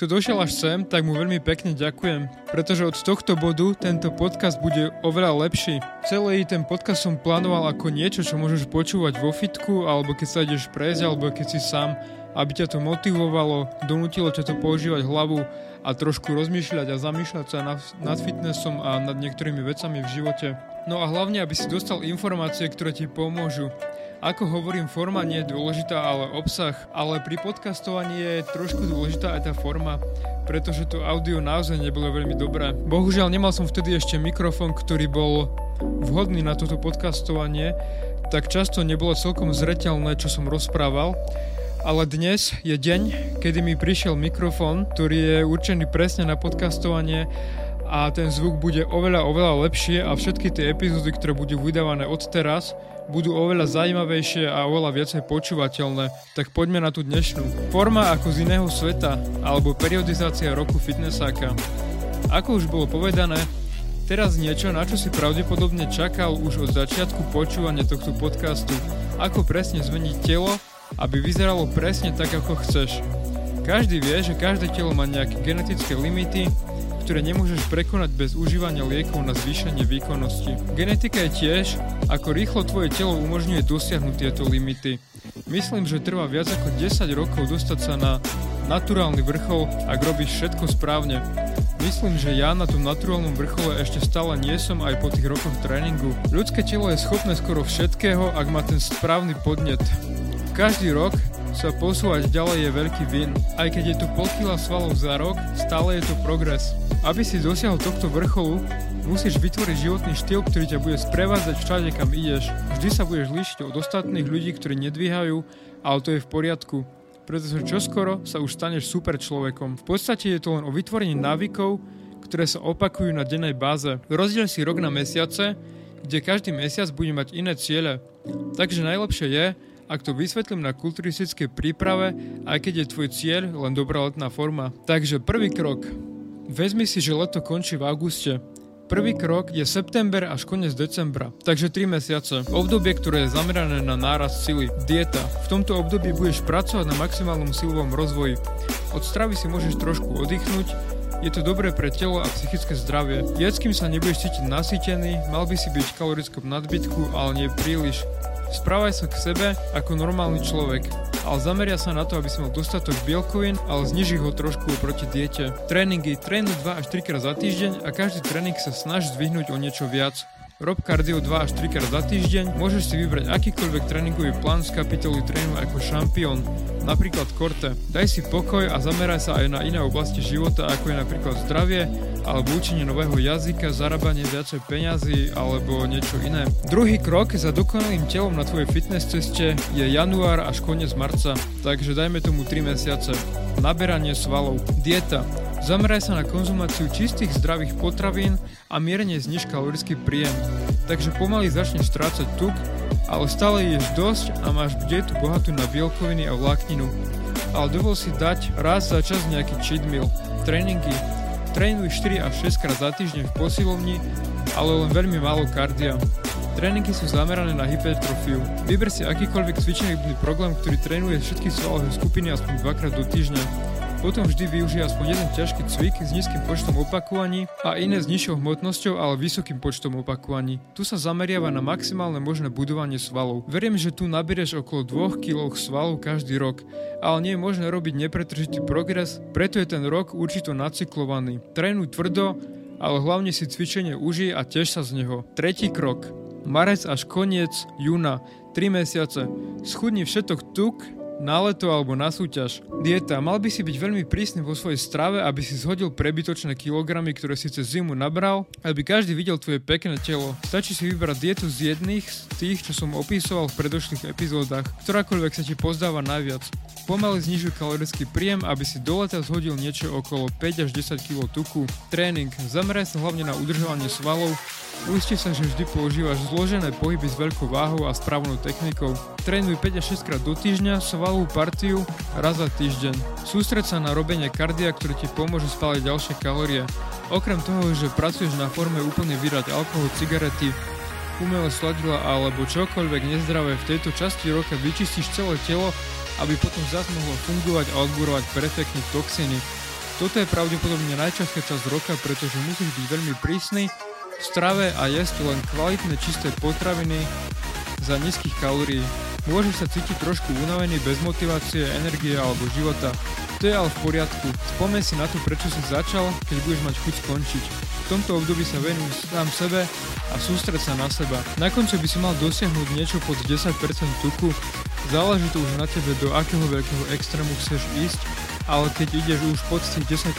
Kto došiel až sem, tak mu veľmi pekne ďakujem, pretože od tohto bodu tento podcast bude oveľa lepší. Celý ten podcast som plánoval ako niečo, čo môžeš počúvať vo fitku, alebo keď sa ideš prejsť, alebo keď si sám, aby ťa to motivovalo, donútilo ťa to používať hlavu a trošku rozmýšľať a zamýšľať sa nad, nad fitnessom a nad niektorými vecami v živote. No a hlavne, aby si dostal informácie, ktoré ti pomôžu. Ako hovorím, forma nie je dôležitá, ale obsah. Ale pri podcastovaní je trošku dôležitá aj tá forma, pretože to audio naozaj nebolo veľmi dobré. Bohužiaľ nemal som vtedy ešte mikrofón, ktorý bol vhodný na toto podcastovanie, tak často nebolo celkom zreteľné, čo som rozprával. Ale dnes je deň, kedy mi prišiel mikrofón, ktorý je určený presne na podcastovanie a ten zvuk bude oveľa, oveľa lepšie a všetky tie epizódy, ktoré budú vydávané od teraz, budú oveľa zaujímavejšie a oveľa viacej počúvateľné, tak poďme na tú dnešnú. Forma ako z iného sveta, alebo periodizácia roku fitnessáka. Ako už bolo povedané, teraz niečo, na čo si pravdepodobne čakal už od začiatku počúvania tohto podcastu. Ako presne zmeniť telo, aby vyzeralo presne tak, ako chceš. Každý vie, že každé telo má nejaké genetické limity, ktoré nemôžeš prekonať bez užívania liekov na zvýšenie výkonnosti. Genetika je tiež, ako rýchlo tvoje telo umožňuje dosiahnuť tieto limity. Myslím, že trvá viac ako 10 rokov dostať sa na naturálny vrchol, ak robíš všetko správne. Myslím, že ja na tom naturálnom vrchole ešte stále nie som aj po tých rokoch tréningu. Ľudské telo je schopné skoro všetkého, ak má ten správny podnet. Každý rok sa posúvať ďalej je veľký win. Aj keď je tu pol kila svalov za rok, stále je to progres. Aby si dosiahol tohto vrcholu, musíš vytvoriť životný štýl, ktorý ťa bude sprevádzať všade, kam ideš. Vždy sa budeš líšiť od ostatných ľudí, ktorí nedvíhajú, ale to je v poriadku pretože čoskoro sa už staneš super človekom. V podstate je to len o vytvorení návykov, ktoré sa opakujú na dennej báze. Rozdiel si rok na mesiace, kde každý mesiac bude mať iné ciele. Takže najlepšie je, ak to vysvetlím na kulturistickej príprave, aj keď je tvoj cieľ len dobrá letná forma. Takže prvý krok. Vezmi si, že leto končí v auguste. Prvý krok je september až koniec decembra, takže 3 mesiace. Obdobie, ktoré je zamerané na nárast sily. Dieta. V tomto období budeš pracovať na maximálnom silovom rozvoji. Od stravy si môžeš trošku oddychnúť, je to dobré pre telo a psychické zdravie. Jedz, sa nebudeš cítiť nasýtený, mal by si byť v kalorickom nadbytku, ale nie príliš. Správaj sa k sebe ako normálny človek, ale zameria sa na to, aby si mal dostatok bielkovín, ale zniží ho trošku oproti diete. Tréningy trénuj 2 až 3 krát za týždeň a každý tréning sa snaž zdvihnúť o niečo viac. Rob kardio 2 až 3 krát za týždeň, môžeš si vybrať akýkoľvek tréningový plán z kapitoly trénu ako šampión, napríklad korte. Daj si pokoj a zameraj sa aj na iné oblasti života, ako je napríklad zdravie, alebo učenie nového jazyka, zarábanie viacej peňazí alebo niečo iné. Druhý krok za dokonalým telom na tvojej fitness ceste je január až koniec marca, takže dajme tomu 3 mesiace. Naberanie svalov, dieta, Zameraj sa na konzumáciu čistých zdravých potravín a mierne zniž kalorický príjem. Takže pomaly začneš strácať tuk, ale stále ješ dosť a máš dietu bohatú na bielkoviny a vlákninu. Ale dovol si dať raz za čas nejaký cheat meal. Tréningy. Trénuj 4 až 6 krát za týždeň v posilovni, ale len veľmi málo kardia. Tréningy sú zamerané na hypertrofiu. Vyber si akýkoľvek cvičený program, ktorý trénuje všetky svalové skupiny aspoň dvakrát do týždňa. Potom vždy využije aspoň jeden ťažký cvik s nízkym počtom opakovaní a iné s nižšou hmotnosťou, ale vysokým počtom opakovaní. Tu sa zameriava na maximálne možné budovanie svalov. Verím, že tu naberieš okolo 2 kg svalov každý rok, ale nie je možné robiť nepretržitý progres, preto je ten rok určito nacyklovaný. Trénuj tvrdo, ale hlavne si cvičenie užij a tiež sa z neho. Tretí krok. Marec až koniec júna. 3 mesiace. Schudni všetok tuk, na leto alebo na súťaž. Dieta. Mal by si byť veľmi prísny vo svojej strave, aby si zhodil prebytočné kilogramy, ktoré si cez zimu nabral, aby každý videl tvoje pekné telo. Stačí si vybrať dietu z jedných z tých, čo som opísoval v predošlých epizódach, ktorákoľvek sa ti pozdáva najviac. Pomaly znižuj kalorický príjem, aby si do leta zhodil niečo okolo 5 až 10 kg tuku. Tréning. Zameraj sa hlavne na udržovanie svalov, Uisti sa, že vždy používaš zložené pohyby s veľkou váhou a správnou technikou. Trénuj 5 až 6 krát do týždňa, svalovú partiu raz za týždeň. Sústreď sa na robenie kardia, ktoré ti pomôže spáliť ďalšie kalórie. Okrem toho, že pracuješ na forme úplne vyrať alkohol, cigarety, umelé sladila alebo čokoľvek nezdravé v tejto časti roka vyčistíš celé telo, aby potom zase mohlo fungovať a odburovať perfektne toxiny. Toto je pravdepodobne najčastšia časť roka, pretože musíš byť veľmi prísny v strave a jesť len kvalitné čisté potraviny za nízkych kalórií. Môžeš sa cítiť trošku unavený bez motivácie, energie alebo života. To je ale v poriadku. Spomeň si na to, prečo si začal, keď budeš mať chuť skončiť. V tomto období sa venuj sám sebe a sústred sa na seba. Na konci by si mal dosiahnuť niečo pod 10% tuku, záleží to už na tebe, do akého veľkého extrému chceš ísť, ale keď ideš už pod tých 10%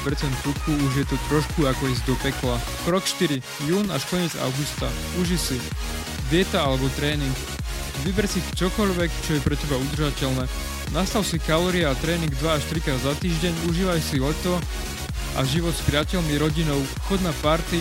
tuku, už je to trošku ako ísť do pekla. Krok 4. Jún až koniec augusta. Uži si. Dieta alebo tréning. Vyber si čokoľvek, čo je pre teba udržateľné. Nastav si kalórie a tréning 2 až 3 krát za týždeň, užívaj si leto a život s priateľmi, rodinou, chod na party,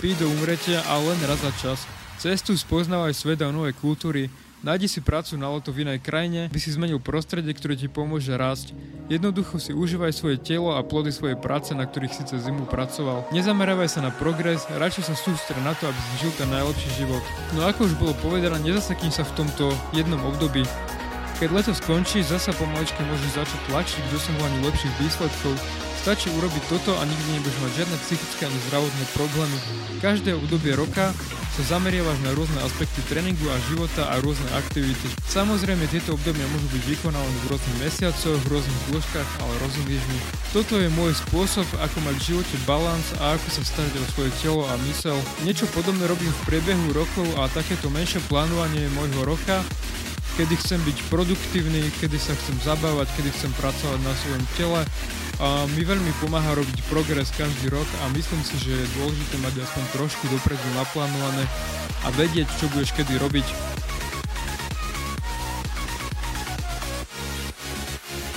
pí do umretia a len raz za čas. Cestuj, spoznávaj svet a nové kultúry, Nájdi si prácu na leto v inej krajine, by si zmenil prostredie, ktoré ti pomôže rásť. Jednoducho si užívaj svoje telo a plody svojej práce, na ktorých síce zimu pracoval. Nezamerávaj sa na progres, radšej sa sústred na to, aby si žil ten najlepší život. No ako už bolo povedané, nezasekni sa v tomto jednom období. Keď leto skončí, zasa pomaličky môžeš začať tlačiť k dosahovaniu lepších výsledkov. Stačí urobiť toto a nikdy nebudeš mať žiadne psychické ani zdravotné problémy. Každé obdobie roka sa zameriavaš na rôzne aspekty tréningu a života a rôzne aktivity. Samozrejme tieto obdobia môžu byť vykonávané v rôznych mesiacoch, v rôznych dĺžkach, ale rozumieš mi. Toto je môj spôsob, ako mať v živote balans a ako sa starať o svoje telo a mysel. Niečo podobné robím v priebehu rokov a takéto menšie plánovanie môjho roka kedy chcem byť produktívny, kedy sa chcem zabávať, kedy chcem pracovať na svojom tele. Mi veľmi pomáha robiť progres každý rok a myslím si, že je dôležité mať aspoň trošku dopredu naplánované a vedieť, čo budeš kedy robiť.